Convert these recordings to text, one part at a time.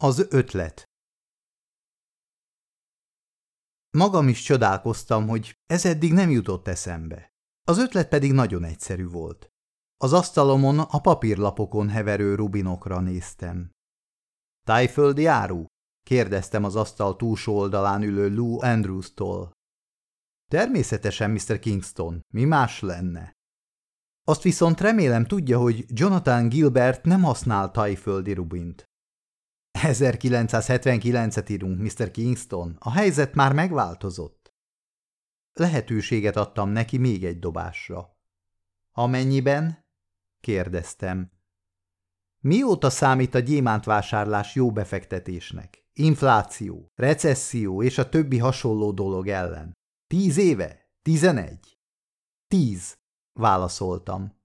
Az ötlet Magam is csodálkoztam, hogy ez eddig nem jutott eszembe. Az ötlet pedig nagyon egyszerű volt. Az asztalomon a papírlapokon heverő rubinokra néztem. Tájföldi áru? kérdeztem az asztal túlsó oldalán ülő Lou Andrews-tól. Természetesen, Mr. Kingston, mi más lenne? Azt viszont remélem tudja, hogy Jonathan Gilbert nem használ tájföldi rubint. 1979-et írunk, Mr. Kingston. A helyzet már megváltozott. Lehetőséget adtam neki még egy dobásra. Amennyiben? kérdeztem. Mióta számít a gyémántvásárlás jó befektetésnek? Infláció, recesszió és a többi hasonló dolog ellen. Tíz éve? Tizenegy? Tíz, válaszoltam.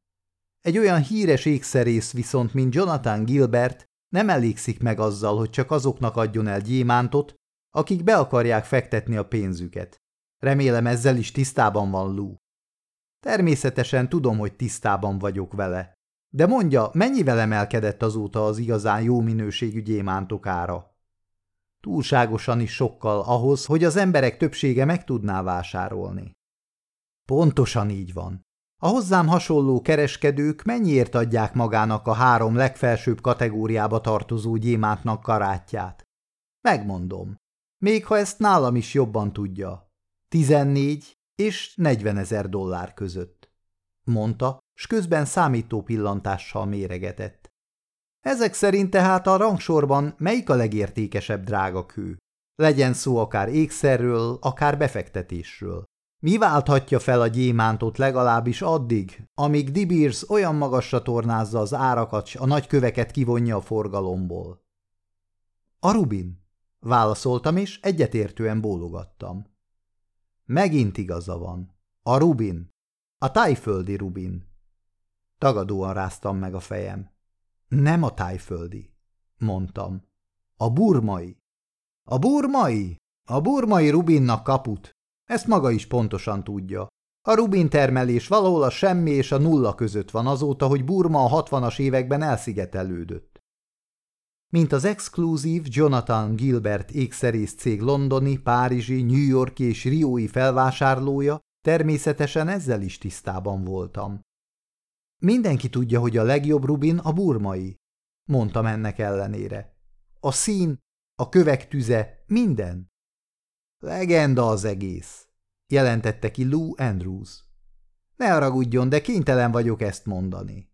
Egy olyan híres ékszerész viszont, mint Jonathan Gilbert, nem elégszik meg azzal, hogy csak azoknak adjon el gyémántot, akik be akarják fektetni a pénzüket. Remélem ezzel is tisztában van Lou. Természetesen tudom, hogy tisztában vagyok vele. De mondja, mennyivel emelkedett azóta az igazán jó minőségű gyémántok ára? Túlságosan is sokkal ahhoz, hogy az emberek többsége meg tudná vásárolni. Pontosan így van. A hozzám hasonló kereskedők mennyiért adják magának a három legfelsőbb kategóriába tartozó gyémántnak karátját? Megmondom. Még ha ezt nálam is jobban tudja. 14 és 40 ezer dollár között. Mondta, s közben számító pillantással méregetett. Ezek szerint tehát a rangsorban melyik a legértékesebb drága kő? Legyen szó akár ékszerről, akár befektetésről. Mi válthatja fel a gyémántot legalábbis addig, amíg Dibirsz olyan magasra tornázza az árakat, a nagy köveket kivonja a forgalomból? A Rubin, válaszoltam, és egyetértően bólogattam. Megint igaza van. A Rubin. A tájföldi Rubin. Tagadóan ráztam meg a fejem. Nem a tájföldi, mondtam. A burmai. A burmai? A burmai Rubinnak kaput. Ezt maga is pontosan tudja. A rubin termelés valahol a semmi és a nulla között van azóta, hogy Burma a hatvanas években elszigetelődött. Mint az exkluzív Jonathan Gilbert ékszerész cég londoni, párizsi, New Yorki és riói felvásárlója, természetesen ezzel is tisztában voltam. Mindenki tudja, hogy a legjobb rubin a burmai, mondtam ennek ellenére. A szín, a kövek tüze, minden. Legenda az egész, jelentette ki Lou Andrews. Ne haragudjon, de kénytelen vagyok ezt mondani.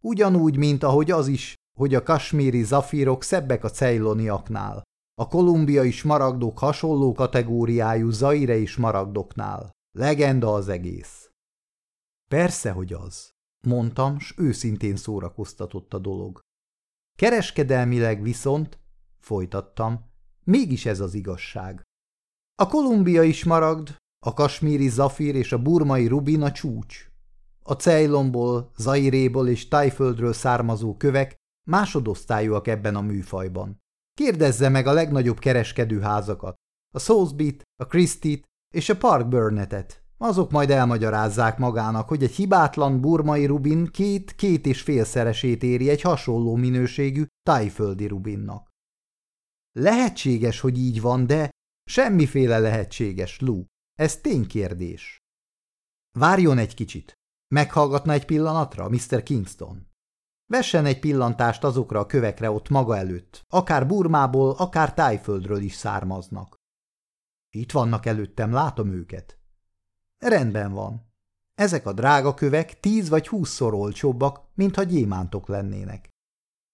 Ugyanúgy, mint ahogy az is, hogy a kasmíri zafírok szebbek a cejloniaknál, a kolumbiai smaragdok hasonló kategóriájú zairei smaragdoknál. Legenda az egész. Persze, hogy az, mondtam, s őszintén szórakoztatott a dolog. Kereskedelmileg viszont, folytattam, mégis ez az igazság. A kolumbiai smaragd, a kasmíri zafír és a burmai rubin a csúcs. A Ceylonból, Zairéból és Tájföldről származó kövek másodosztályúak ebben a műfajban. Kérdezze meg a legnagyobb kereskedőházakat, a Soulsbit, a Christie-t és a Park Burnettet. Azok majd elmagyarázzák magának, hogy egy hibátlan burmai rubin két-két és félszeresét éri egy hasonló minőségű tájföldi rubinnak. Lehetséges, hogy így van, de Semmiféle lehetséges, Lou. Ez ténykérdés. Várjon egy kicsit. Meghallgatna egy pillanatra, Mr. Kingston? Vessen egy pillantást azokra a kövekre ott maga előtt, akár Burmából, akár Tájföldről is származnak. Itt vannak előttem, látom őket. Rendben van. Ezek a drága kövek tíz vagy húszszor olcsóbbak, mintha gyémántok lennének.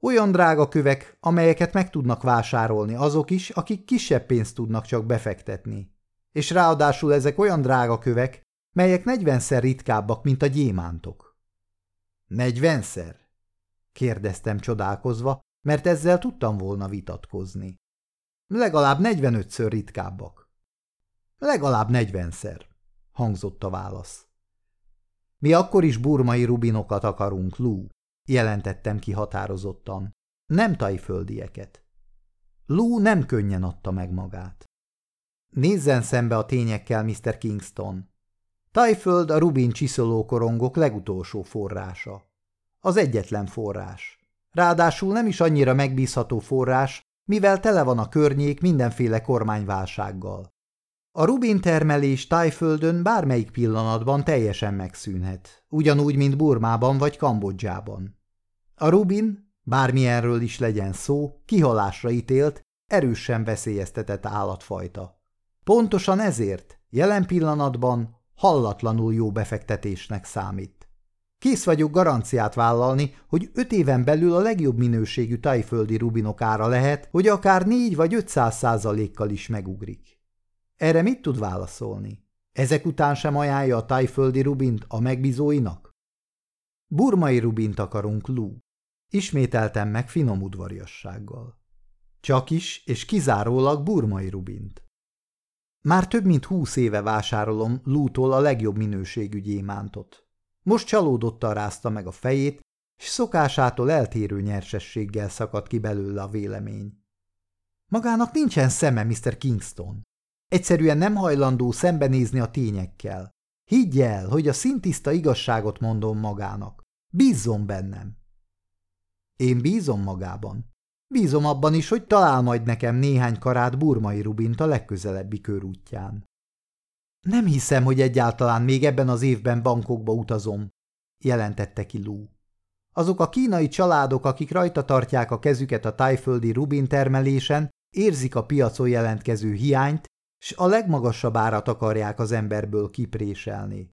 Olyan drága kövek, amelyeket meg tudnak vásárolni azok is, akik kisebb pénzt tudnak csak befektetni. És ráadásul ezek olyan drága kövek, melyek negyvenszer ritkábbak, mint a gyémántok. Negyvenszer? kérdeztem csodálkozva, mert ezzel tudtam volna vitatkozni. Legalább negyvenötször ritkábbak. Legalább negyvenszer, hangzott a válasz. Mi akkor is burmai rubinokat akarunk, Lou, jelentettem ki határozottan. Nem tajföldieket. Lou nem könnyen adta meg magát. Nézzen szembe a tényekkel, Mr. Kingston. Tajföld a Rubin csiszoló korongok legutolsó forrása. Az egyetlen forrás. Ráadásul nem is annyira megbízható forrás, mivel tele van a környék mindenféle kormányválsággal. A rubin termelés tájföldön bármelyik pillanatban teljesen megszűnhet, ugyanúgy, mint Burmában vagy Kambodzsában. A rubin, bármilyenről is legyen szó, kihalásra ítélt, erősen veszélyeztetett állatfajta. Pontosan ezért jelen pillanatban hallatlanul jó befektetésnek számít. Kész vagyok garanciát vállalni, hogy öt éven belül a legjobb minőségű tajföldi rubinok ára lehet, hogy akár négy vagy ötszáz százalékkal is megugrik. Erre mit tud válaszolni? Ezek után sem ajánlja a tajföldi rubint a megbízóinak? Burmai rubint akarunk, Lú. Ismételtem meg finom udvariassággal. Csak is és kizárólag burmai rubint. Már több mint húsz éve vásárolom Lútól a legjobb minőségű gyémántot. Most csalódottan rázta meg a fejét, és szokásától eltérő nyersességgel szakadt ki belőle a vélemény. Magának nincsen szeme, Mr. Kingston. Egyszerűen nem hajlandó szembenézni a tényekkel. Higgy el, hogy a szintiszta igazságot mondom magának. Bízzon bennem. Én bízom magában. Bízom abban is, hogy talál majd nekem néhány karát burmai rubint a legközelebbi körútján. Nem hiszem, hogy egyáltalán még ebben az évben bankokba utazom, jelentette ki Lou. Azok a kínai családok, akik rajta tartják a kezüket a tájföldi rubin termelésen, érzik a piacon jelentkező hiányt, s a legmagasabb árat akarják az emberből kipréselni.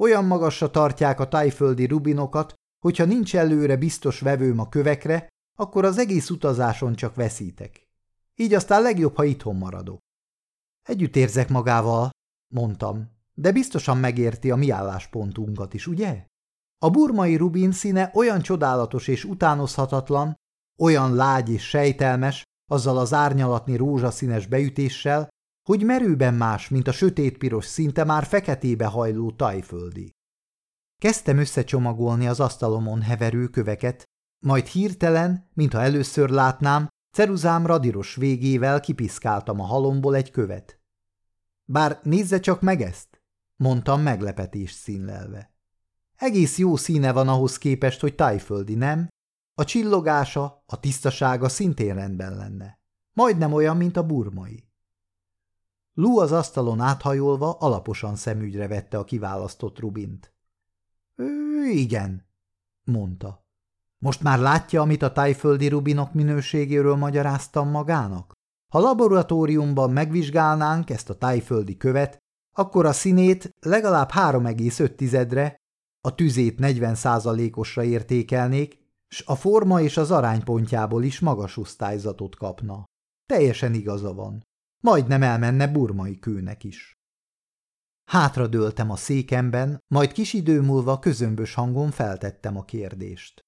Olyan magasra tartják a tájföldi rubinokat, hogyha nincs előre biztos vevőm a kövekre, akkor az egész utazáson csak veszítek. Így aztán legjobb, ha itthon maradok. Együtt érzek magával, mondtam, de biztosan megérti a mi álláspontunkat is, ugye? A burmai rubin színe olyan csodálatos és utánozhatatlan, olyan lágy és sejtelmes, azzal az árnyalatni rózsaszínes beütéssel, hogy merőben más, mint a sötétpiros szinte már feketébe hajló tajföldi. Kezdtem összecsomagolni az asztalomon heverő köveket, majd hirtelen, mintha először látnám, ceruzám radíros végével kipiszkáltam a halomból egy követ. Bár nézze csak meg ezt, mondtam meglepetés színlelve. Egész jó színe van ahhoz képest, hogy tájföldi, nem? A csillogása, a tisztasága szintén rendben lenne. Majdnem olyan, mint a burmai. Lú az asztalon áthajolva alaposan szemügyre vette a kiválasztott rubint. – igen – mondta. Most már látja, amit a tájföldi rubinok minőségéről magyaráztam magának? Ha laboratóriumban megvizsgálnánk ezt a tájföldi követ, akkor a színét legalább 3,5-re, a tüzét 40%-osra értékelnék, s a forma és az aránypontjából is magas osztályzatot kapna. Teljesen igaza van. Majdnem elmenne burmai kőnek is. Hátradőltem a székemben, majd kis idő múlva közömbös hangon feltettem a kérdést.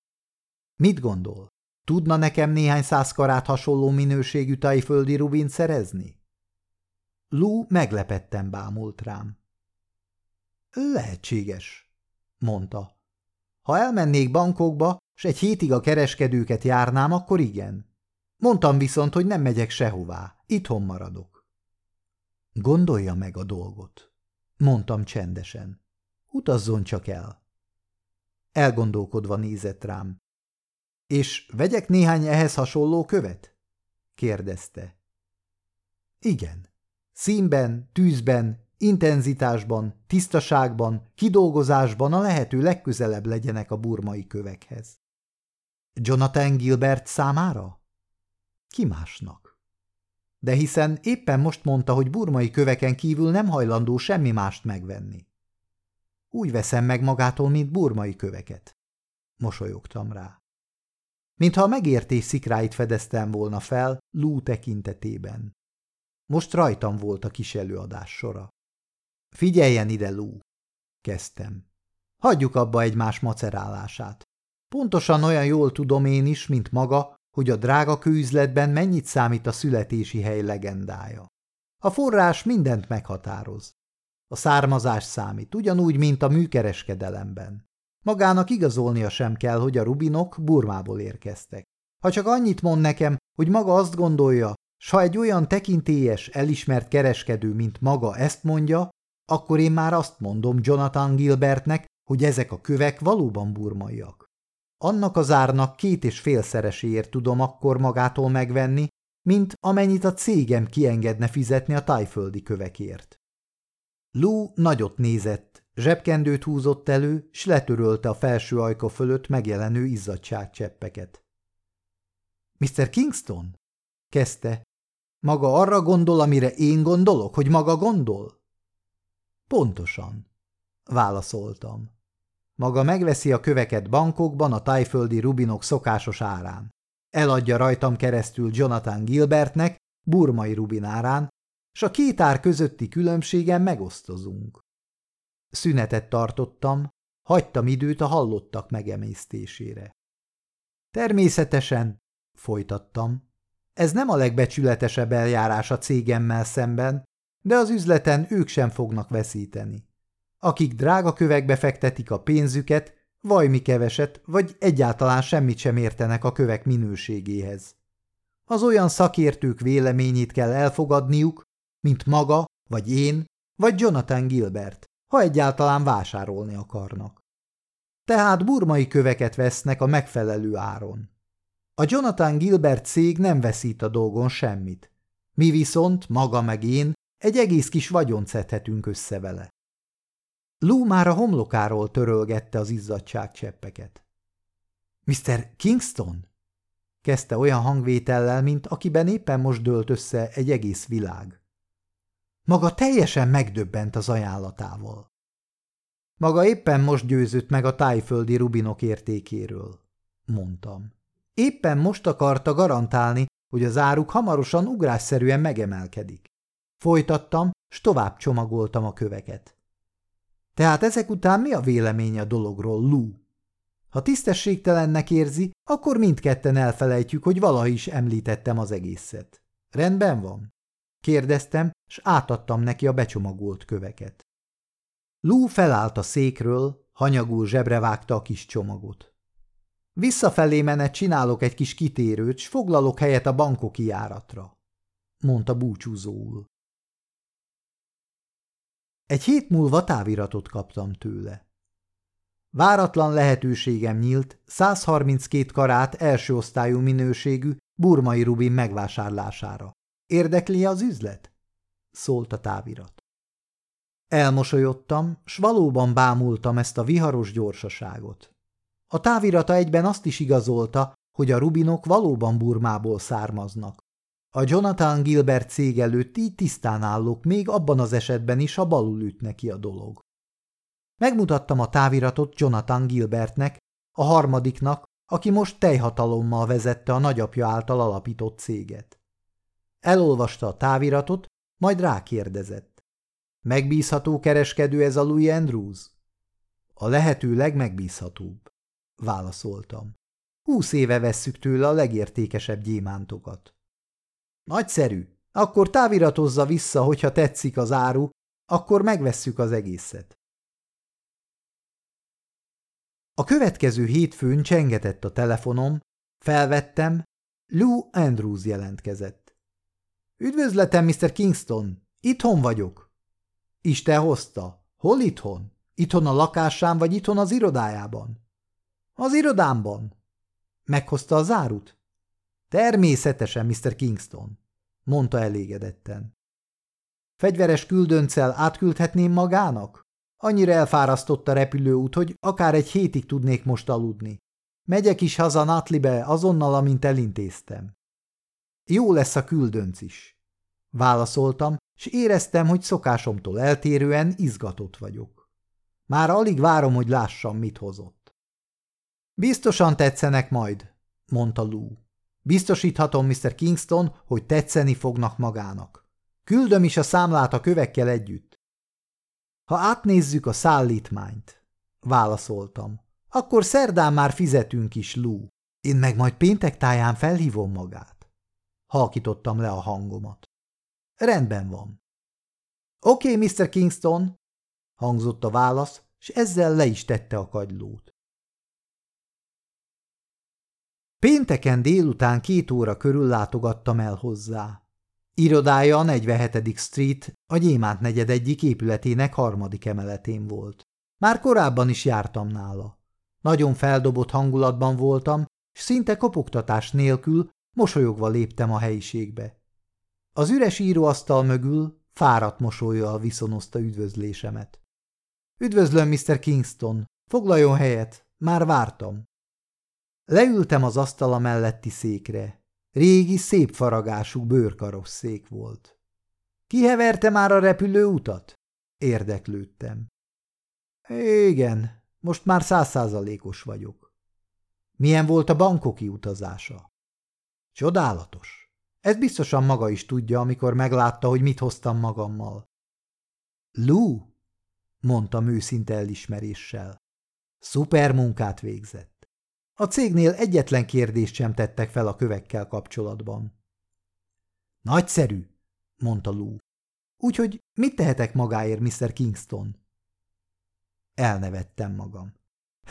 Mit gondol? Tudna nekem néhány száz karát hasonló minőségű tajföldi rubint szerezni? Lú meglepetten bámult rám. Lehetséges, mondta. Ha elmennék bankokba, s egy hétig a kereskedőket járnám, akkor igen. Mondtam viszont, hogy nem megyek sehová, itthon maradok. Gondolja meg a dolgot, mondtam csendesen. Utazzon csak el. Elgondolkodva nézett rám. És vegyek néhány ehhez hasonló követ? kérdezte. Igen. Színben, tűzben, intenzitásban, tisztaságban, kidolgozásban a lehető legközelebb legyenek a burmai kövekhez. Jonathan Gilbert számára? Ki másnak? De hiszen éppen most mondta, hogy burmai köveken kívül nem hajlandó semmi mást megvenni. Úgy veszem meg magától, mint burmai köveket. Mosolyogtam rá mintha a megértés szikráit fedeztem volna fel Lú tekintetében. Most rajtam volt a kis előadás sora. Figyeljen ide, Lú! Kezdtem. Hagyjuk abba egymás macerálását. Pontosan olyan jól tudom én is, mint maga, hogy a drága kőüzletben mennyit számít a születési hely legendája. A forrás mindent meghatároz. A származás számít, ugyanúgy, mint a műkereskedelemben. Magának igazolnia sem kell, hogy a rubinok Burmából érkeztek. Ha csak annyit mond nekem, hogy maga azt gondolja, s ha egy olyan tekintélyes, elismert kereskedő, mint maga ezt mondja, akkor én már azt mondom Jonathan Gilbertnek, hogy ezek a kövek valóban burmaiak. Annak az árnak két és félszereséért tudom akkor magától megvenni, mint amennyit a cégem kiengedne fizetni a tájföldi kövekért. Lou nagyot nézett, zsebkendőt húzott elő, s letörölte a felső ajka fölött megjelenő izzadságcseppeket. – Mr. Kingston? – kezdte. – Maga arra gondol, amire én gondolok, hogy maga gondol? – Pontosan – válaszoltam. Maga megveszi a köveket bankokban a tájföldi rubinok szokásos árán. Eladja rajtam keresztül Jonathan Gilbertnek, burmai rubin árán, s a két ár közötti különbségen megosztozunk. Szünetet tartottam, hagytam időt a hallottak megemésztésére. Természetesen, folytattam, ez nem a legbecsületesebb eljárás a cégemmel szemben, de az üzleten ők sem fognak veszíteni. Akik drága kövekbe fektetik a pénzüket, vajmi keveset, vagy egyáltalán semmit sem értenek a kövek minőségéhez. Az olyan szakértők véleményét kell elfogadniuk, mint maga, vagy én, vagy Jonathan Gilbert, ha egyáltalán vásárolni akarnak. Tehát burmai köveket vesznek a megfelelő áron. A Jonathan Gilbert cég nem veszít a dolgon semmit. Mi viszont, maga meg én, egy egész kis vagyont szedhetünk össze vele. Lou már a homlokáról törölgette az izzadságcseppeket. – Mr. Kingston? – kezdte olyan hangvétellel, mint akiben éppen most dőlt össze egy egész világ. Maga teljesen megdöbbent az ajánlatával. Maga éppen most győzött meg a tájföldi rubinok értékéről, mondtam. Éppen most akarta garantálni, hogy az áruk hamarosan ugrásszerűen megemelkedik. Folytattam, s tovább csomagoltam a köveket. Tehát ezek után mi a véleménye a dologról, Lou? Ha tisztességtelennek érzi, akkor mindketten elfelejtjük, hogy valaha is említettem az egészet. Rendben van? Kérdeztem, s átadtam neki a becsomagolt köveket. Lou felállt a székről, hanyagul zsebre vágta a kis csomagot. Visszafelé menet csinálok egy kis kitérőt, s foglalok helyet a bankok járatra, mondta búcsúzóul. Egy hét múlva táviratot kaptam tőle. Váratlan lehetőségem nyílt 132 karát első osztályú minőségű burmai rubin megvásárlására. Érdekli az üzlet? szólt a távirat. Elmosolyodtam, s valóban bámultam ezt a viharos gyorsaságot. A távirata egyben azt is igazolta, hogy a rubinok valóban Burmából származnak. A Jonathan Gilbert cég előtt így tisztán állok, még abban az esetben is, ha balul üt neki a dolog. Megmutattam a táviratot Jonathan Gilbertnek, a harmadiknak, aki most teljhatalommal vezette a nagyapja által alapított céget. Elolvasta a táviratot, majd rákérdezett. Megbízható kereskedő ez a Louis Andrews? A lehető legmegbízhatóbb, válaszoltam. Húsz éve vesszük tőle a legértékesebb gyémántokat. Nagyszerű. Akkor táviratozza vissza, hogyha tetszik az áru, akkor megvesszük az egészet. A következő hétfőn csengetett a telefonom, felvettem, Lou Andrews jelentkezett. Üdvözletem, Mr. Kingston, itthon vagyok. Isten hozta. Hol itthon? Itthon a lakásán, vagy itthon az irodájában? Az irodámban. Meghozta az árut? Természetesen, Mr. Kingston, mondta elégedetten. Fegyveres küldöncel átküldhetném magának? Annyira elfárasztott a repülőút, hogy akár egy hétig tudnék most aludni. Megyek is haza Natlibe azonnal, amint elintéztem. Jó lesz a küldönc is. Válaszoltam, és éreztem, hogy szokásomtól eltérően izgatott vagyok. Már alig várom, hogy lássam, mit hozott. Biztosan tetszenek majd, mondta Lou. Biztosíthatom Mr. Kingston, hogy tetszeni fognak magának. Küldöm is a számlát a kövekkel együtt. Ha átnézzük a szállítmányt, válaszoltam, akkor szerdán már fizetünk is, Lou. Én meg majd péntek táján felhívom magát. Halkítottam le a hangomat. Rendben van. Oké, okay, Mr. Kingston, hangzott a válasz, és ezzel le is tette a kagylót. Pénteken délután két óra körül látogattam el hozzá. Irodája a 47. Street, a Gyémánt negyed egyik épületének harmadik emeletén volt. Már korábban is jártam nála. Nagyon feldobott hangulatban voltam, s szinte kopogtatás nélkül Mosolyogva léptem a helyiségbe. Az üres íróasztal mögül fáradt mosolyjal viszonozta üdvözlésemet. Üdvözlöm, Mr. Kingston. Foglaljon helyet, már vártam. Leültem az asztala melletti székre. Régi, szép faragású bőrkarosszék volt. Kiheverte már a repülő utat? Érdeklődtem. Igen, most már százszázalékos vagyok. Milyen volt a bankoki utazása? Csodálatos. Ez biztosan maga is tudja, amikor meglátta, hogy mit hoztam magammal. Lou, mondtam őszinte elismeréssel. Szuper munkát végzett. A cégnél egyetlen kérdést sem tettek fel a kövekkel kapcsolatban. Nagyszerű, mondta Lou. Úgyhogy mit tehetek magáért, Mr. Kingston? Elnevettem magam.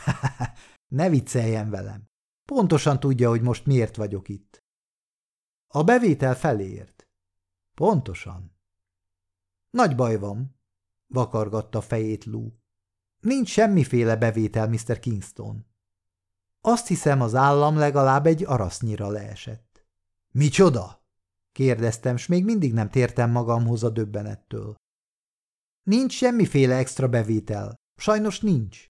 ne vicceljen velem. Pontosan tudja, hogy most miért vagyok itt. A bevétel feléért. Pontosan. Nagy baj van, vakargatta fejét Lou. Nincs semmiféle bevétel, Mr. Kingston. Azt hiszem, az állam legalább egy arasznyira leesett. Micsoda? kérdeztem, s még mindig nem tértem magamhoz a döbbenettől. Nincs semmiféle extra bevétel. Sajnos nincs.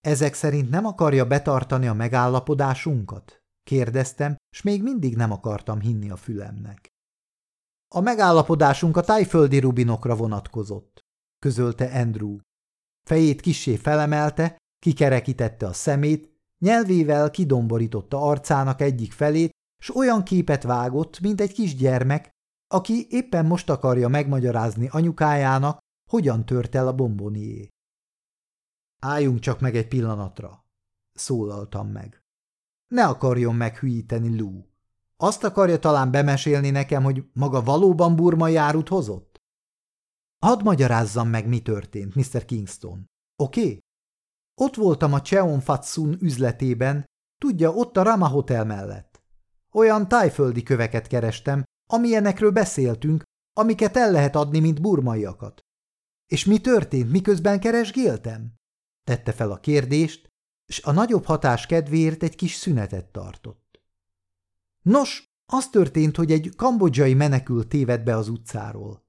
Ezek szerint nem akarja betartani a megállapodásunkat? kérdeztem, s még mindig nem akartam hinni a fülemnek. A megállapodásunk a tájföldi rubinokra vonatkozott, közölte Andrew. Fejét kissé felemelte, kikerekítette a szemét, nyelvével kidomborította arcának egyik felét, s olyan képet vágott, mint egy kisgyermek, aki éppen most akarja megmagyarázni anyukájának, hogyan tört el a bombonié. Álljunk csak meg egy pillanatra, szólaltam meg. Ne akarjon meghűíteni Lou. Azt akarja talán bemesélni nekem, hogy maga valóban burmai árut hozott? Hadd magyarázzam meg, mi történt, Mr. Kingston. Oké? Okay? Ott voltam a Cheon Fatsun üzletében, tudja, ott a Rama Hotel mellett. Olyan tájföldi köveket kerestem, amilyenekről beszéltünk, amiket el lehet adni, mint burmaiakat. És mi történt, miközben keresgéltem? Tette fel a kérdést, és a nagyobb hatás kedvéért egy kis szünetet tartott. Nos, az történt, hogy egy kambodzsai menekült téved be az utcáról.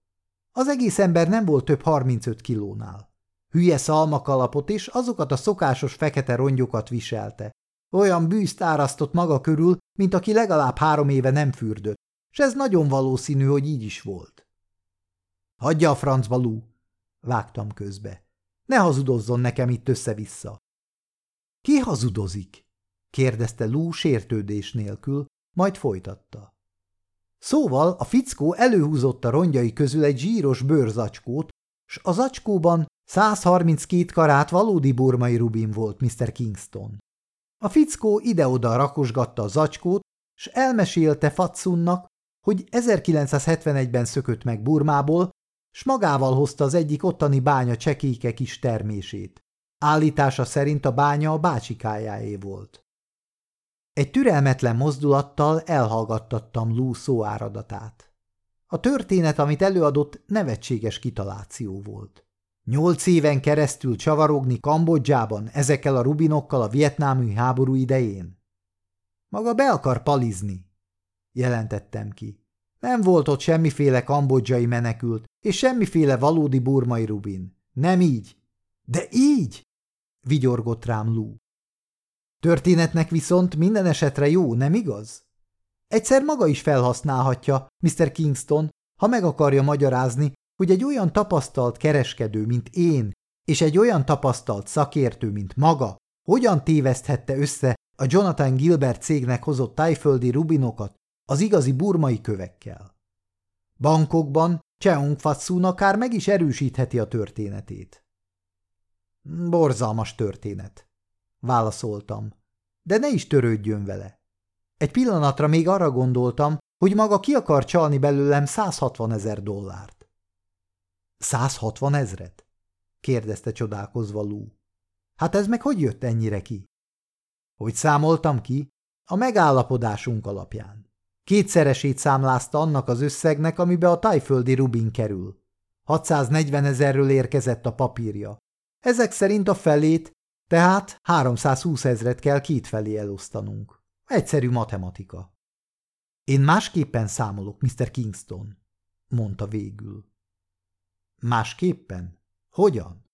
Az egész ember nem volt több 35 kilónál. Hülye szalmakalapot és azokat a szokásos fekete rongyokat viselte. Olyan bűzt árasztott maga körül, mint aki legalább három éve nem fürdött, és ez nagyon valószínű, hogy így is volt. Hagyja a francba, Lú! Vágtam közbe. Ne hazudozzon nekem itt össze-vissza. Ki hazudozik? kérdezte Lú sértődés nélkül, majd folytatta. Szóval a fickó előhúzott a rongyai közül egy zsíros bőrzacskót, s az zacskóban 132 karát valódi burmai rubin volt Mr. Kingston. A fickó ide-oda rakosgatta a zacskót, s elmesélte Fatsunnak, hogy 1971-ben szökött meg Burmából, s magával hozta az egyik ottani bánya csekéke kis termését. Állítása szerint a bánya a bácsikájáé volt. Egy türelmetlen mozdulattal elhallgattattam Lú szóáradatát. A történet, amit előadott, nevetséges kitaláció volt. Nyolc éven keresztül csavarogni Kambodzsában ezekkel a rubinokkal a vietnámi háború idején? Maga be akar palizni, jelentettem ki. Nem volt ott semmiféle kambodzsai menekült, és semmiféle valódi burmai rubin. Nem így. De így! vigyorgott rám Lú. Történetnek viszont minden esetre jó, nem igaz? Egyszer maga is felhasználhatja, Mr. Kingston, ha meg akarja magyarázni, hogy egy olyan tapasztalt kereskedő, mint én, és egy olyan tapasztalt szakértő, mint maga, hogyan téveszthette össze a Jonathan Gilbert cégnek hozott tájföldi rubinokat az igazi burmai kövekkel. Bankokban Cheung Fatsun akár meg is erősítheti a történetét. Borzalmas történet, válaszoltam, de ne is törődjön vele. Egy pillanatra még arra gondoltam, hogy maga ki akar csalni belőlem 160 ezer dollárt. 160 ezret? kérdezte csodálkozva Lou. Hát ez meg hogy jött ennyire ki? Hogy számoltam ki? A megállapodásunk alapján. Kétszeresét számlázta annak az összegnek, amibe a tájföldi rubin kerül. 640 ezerről érkezett a papírja. Ezek szerint a felét, tehát 320 ezret kell kétfelé elosztanunk. Egyszerű matematika. Én másképpen számolok, Mr. Kingston, mondta végül. Másképpen? Hogyan?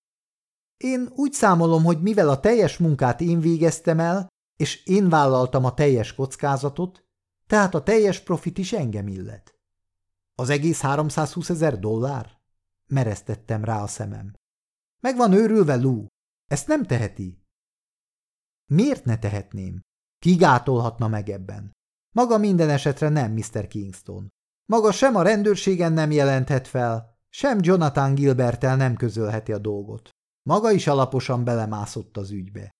Én úgy számolom, hogy mivel a teljes munkát én végeztem el, és én vállaltam a teljes kockázatot, tehát a teljes profit is engem illet. Az egész 320 ezer dollár? Mereztettem rá a szemem. Meg van őrülve, Lou. Ezt nem teheti. Miért ne tehetném? Ki gátolhatna meg ebben? Maga minden esetre nem Mr. Kingston. Maga sem a rendőrségen nem jelenthet fel, sem Jonathan Gilbertel nem közölheti a dolgot. Maga is alaposan belemászott az ügybe.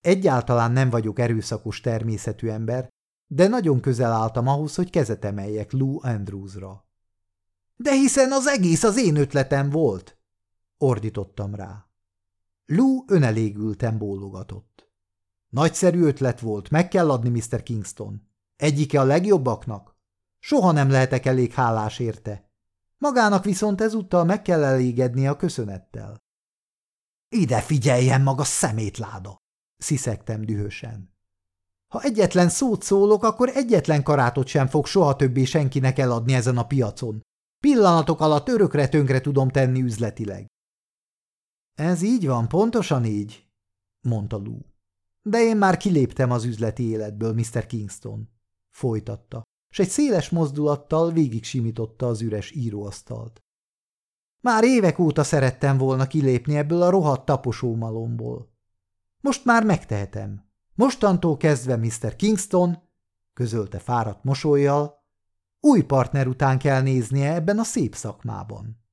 Egyáltalán nem vagyok erőszakos természetű ember, de nagyon közel álltam ahhoz, hogy kezet emeljek Lou Andrewsra. De hiszen az egész az én ötletem volt, ordítottam rá. Lou önelégülten bólogatott. Nagyszerű ötlet volt, meg kell adni Mr. Kingston. Egyike a legjobbaknak. Soha nem lehetek elég hálás érte. Magának viszont ezúttal meg kell elégedni a köszönettel. Ide figyeljen maga szemétláda! sziszegtem dühösen. Ha egyetlen szót szólok, akkor egyetlen karátot sem fog soha többé senkinek eladni ezen a piacon. Pillanatok alatt örökre tönkre tudom tenni üzletileg. Ez így van, pontosan így, mondta Lou. De én már kiléptem az üzleti életből, Mr. Kingston, folytatta, és egy széles mozdulattal végig simította az üres íróasztalt. Már évek óta szerettem volna kilépni ebből a rohadt taposómalomból. Most már megtehetem. Mostantól kezdve Mr. Kingston, közölte fáradt mosolyjal, új partner után kell néznie ebben a szép szakmában.